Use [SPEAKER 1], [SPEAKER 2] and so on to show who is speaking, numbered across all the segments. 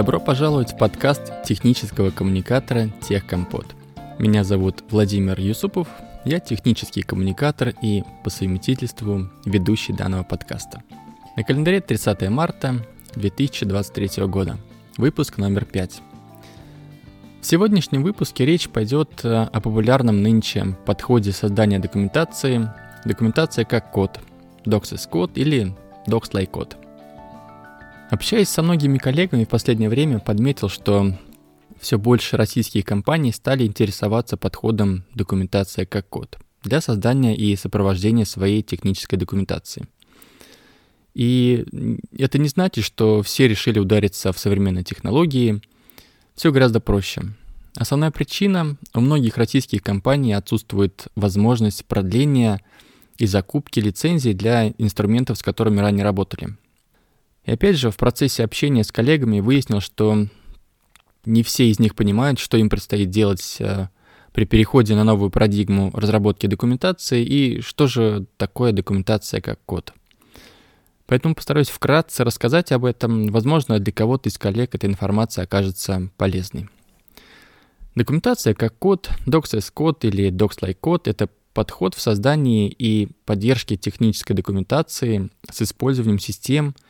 [SPEAKER 1] Добро пожаловать в подкаст технического коммуникатора «Техкомпот». Меня зовут Владимир Юсупов, я технический коммуникатор и по совместительству ведущий данного подкаста. На календаре 30 марта 2023 года, выпуск номер 5. В сегодняшнем выпуске речь пойдет э, о популярном нынче подходе создания документации, документация как код, Docs as код или Docs like код – Общаясь со многими коллегами в последнее время, подметил, что все больше российские компании стали интересоваться подходом документация как код для создания и сопровождения своей технической документации. И это не значит, что все решили удариться в современные технологии. Все гораздо проще. Основная причина – у многих российских компаний отсутствует возможность продления и закупки лицензий для инструментов, с которыми ранее работали – и опять же, в процессе общения с коллегами выяснил, что не все из них понимают, что им предстоит делать э, при переходе на новую парадигму разработки документации и что же такое документация как код. Поэтому постараюсь вкратце рассказать об этом. Возможно, для кого-то из коллег эта информация окажется полезной. Документация как код, Docs as код или Docs like код — это подход в создании и поддержке технической документации с использованием систем —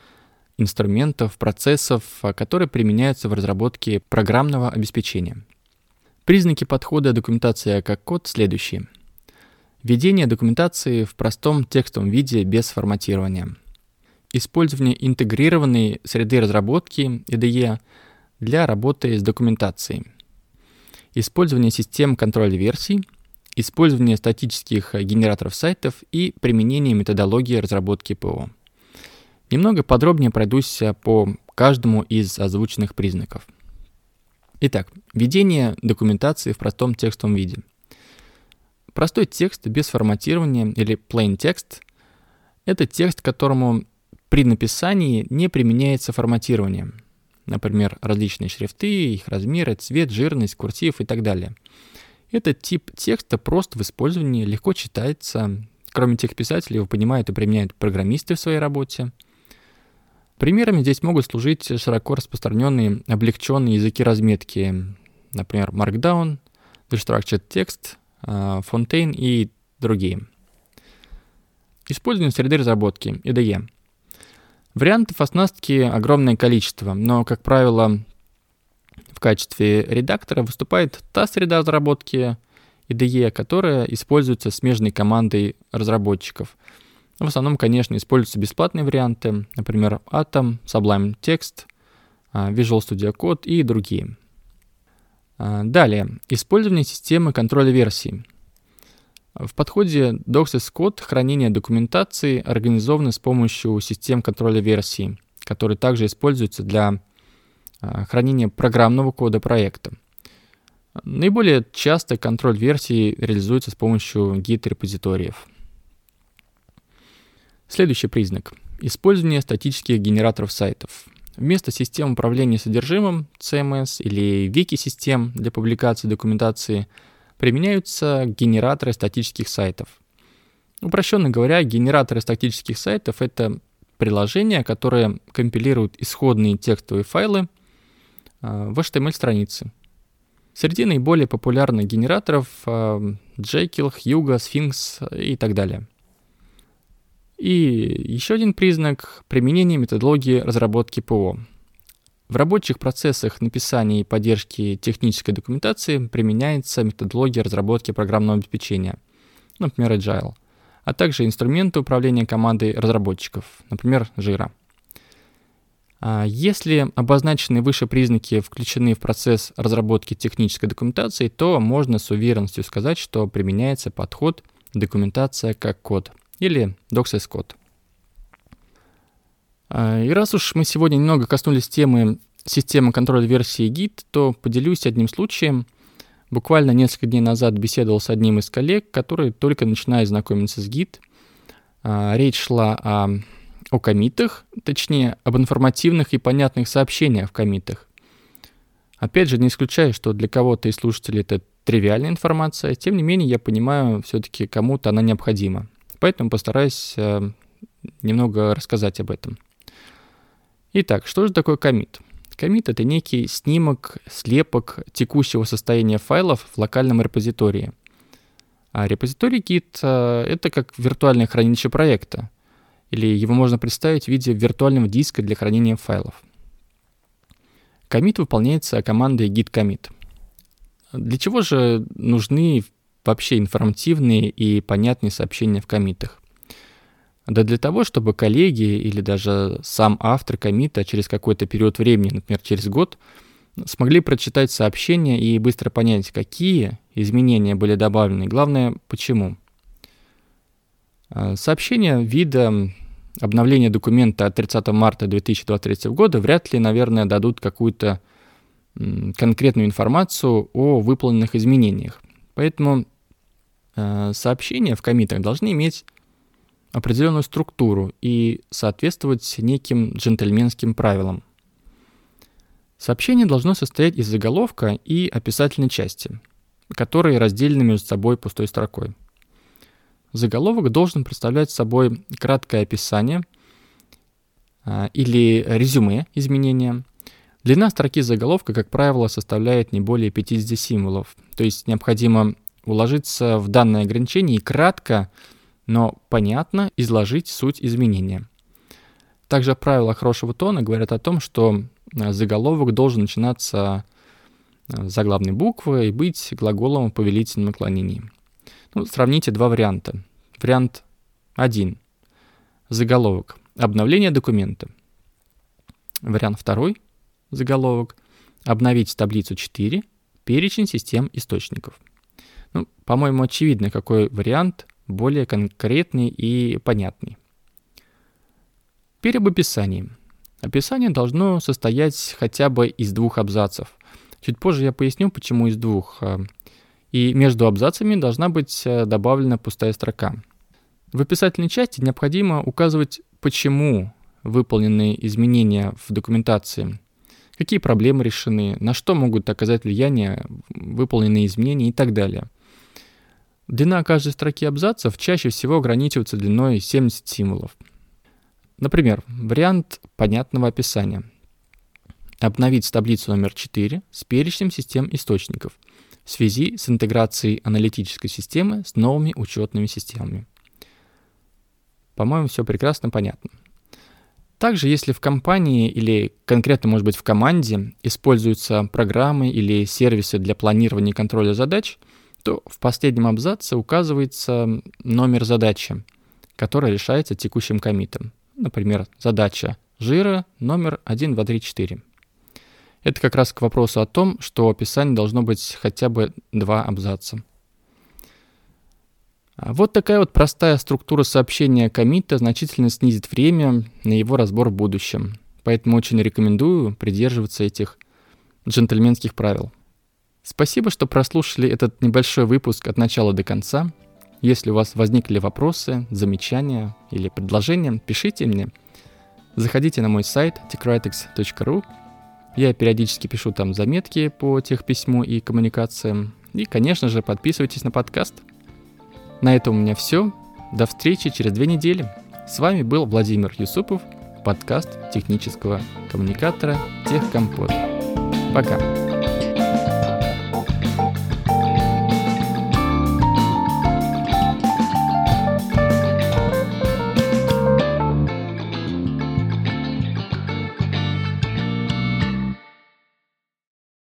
[SPEAKER 1] инструментов, процессов, а, которые применяются в разработке программного обеспечения. Признаки подхода документация как код следующие. Введение документации в простом текстовом виде без форматирования. Использование интегрированной среды разработки IDE для работы с документацией. Использование систем контроля версий, использование статических генераторов сайтов и применение методологии разработки ПО. Немного подробнее пройдусь по каждому из озвученных признаков. Итак, введение документации в простом текстовом виде. Простой текст без форматирования или plain text – это текст, которому при написании не применяется форматирование. Например, различные шрифты, их размеры, цвет, жирность, курсив и так далее. Этот тип текста просто в использовании легко читается. Кроме тех писателей, его понимают и применяют программисты в своей работе – Примерами здесь могут служить широко распространенные облегченные языки разметки, например, Markdown, Destructured Text, а, Fontaine и другие. Использование среды разработки IDE. Вариантов оснастки огромное количество, но, как правило, в качестве редактора выступает та среда разработки IDE, которая используется смежной командой разработчиков – в основном, конечно, используются бесплатные варианты, например, Atom, Sublime Text, а, Visual Studio Code и другие. А, далее, использование системы контроля версий. В подходе DocSys Code хранение документации организовано с помощью систем контроля версий, которые также используются для а, хранения программного кода проекта. Наиболее часто контроль версий реализуется с помощью Git-репозиториев. Следующий признак. Использование статических генераторов сайтов. Вместо систем управления содержимым CMS или вики-систем для публикации документации применяются генераторы статических сайтов. Упрощенно говоря, генераторы статических сайтов — это приложения, которые компилируют исходные текстовые файлы а, в HTML-страницы. Среди наиболее популярных генераторов а, Jekyll, Hugo, Sphinx и так далее. И еще один признак – применение методологии разработки ПО. В рабочих процессах написания и поддержки технической документации применяется методология разработки программного обеспечения, например, Agile, а также инструменты управления командой разработчиков, например, Jira. А если обозначенные выше признаки включены в процесс разработки технической документации, то можно с уверенностью сказать, что применяется подход документация как код – или Docs Code. А, и раз уж мы сегодня немного коснулись темы системы контроля версии Git, то поделюсь одним случаем. Буквально несколько дней назад беседовал с одним из коллег, который только начинает знакомиться с Git. А, речь шла о, о комитах, точнее, об информативных и понятных сообщениях в комитах. Опять же, не исключаю, что для кого-то из слушателей это тривиальная информация, тем не менее я понимаю, все-таки кому-то она необходима. Поэтому постараюсь э, немного рассказать об этом. Итак, что же такое комит? Комит — это некий снимок, слепок текущего состояния файлов в локальном репозитории. А репозиторий Git — это как виртуальное хранилище проекта, или его можно представить в виде виртуального диска для хранения файлов. Комит выполняется командой git commit. Для чего же нужны вообще информативные и понятные сообщения в комитах? Да для того, чтобы коллеги или даже сам автор комита через какой-то период времени, например, через год, смогли прочитать сообщение и быстро понять, какие изменения были добавлены, главное, почему. А, сообщение вида обновления документа от 30 марта 2023 года вряд ли, наверное, дадут какую-то конкретную информацию о выполненных изменениях. Поэтому э, сообщения в комитах должны иметь определенную структуру и соответствовать неким джентльменским правилам. Сообщение должно состоять из заголовка и описательной части, которые разделены между собой пустой строкой. Заголовок должен представлять собой краткое описание а, или резюме изменения. Длина строки заголовка, как правило, составляет не более 50 символов, то есть необходимо уложиться в данное ограничение и кратко но понятно изложить суть изменения. Также правила хорошего тона говорят о том, что э, заголовок должен начинаться э, с заглавной буквы и быть глаголом в повелительном наклонении. Ну, сравните два варианта. Вариант 1. Заголовок. Обновление документа. Вариант 2. Заголовок. Обновить таблицу 4. Перечень систем источников. Ну, по-моему, очевидно, какой вариант более конкретный и понятный. Теперь об описании. Описание должно состоять хотя бы из двух абзацев. Чуть позже я поясню, почему из двух. И между абзацами должна быть э, добавлена пустая строка. В описательной части необходимо указывать, почему выполнены изменения в документации, какие проблемы решены, на что могут оказать влияние выполненные изменения и так далее – Длина каждой строки абзацев чаще всего ограничивается длиной 70 символов. Например, вариант понятного описания. Обновить таблицу номер 4 с перечнем систем источников в связи с интеграцией аналитической системы с новыми учетными системами. По-моему, все прекрасно понятно. Также, если в компании или конкретно, может быть, в команде используются программы или сервисы для планирования и контроля задач – то в последнем абзаце указывается номер задачи, которая решается текущим комитом. Например, задача жира номер 1234. Это как раз к вопросу о том, что описание должно быть хотя бы два абзаца. А вот такая вот простая структура сообщения комита значительно снизит время на его разбор в будущем. Поэтому очень рекомендую придерживаться этих джентльменских правил. Спасибо, что прослушали этот небольшой выпуск от начала до конца. Если у вас возникли вопросы, замечания или предложения, пишите мне. Заходите на мой сайт techritics.ru. Я периодически пишу там заметки по техписьму и коммуникациям. И, конечно же, подписывайтесь на подкаст. На этом у меня все. До встречи через две недели. С вами был Владимир Юсупов, подкаст технического коммуникатора Техкомпот. Пока.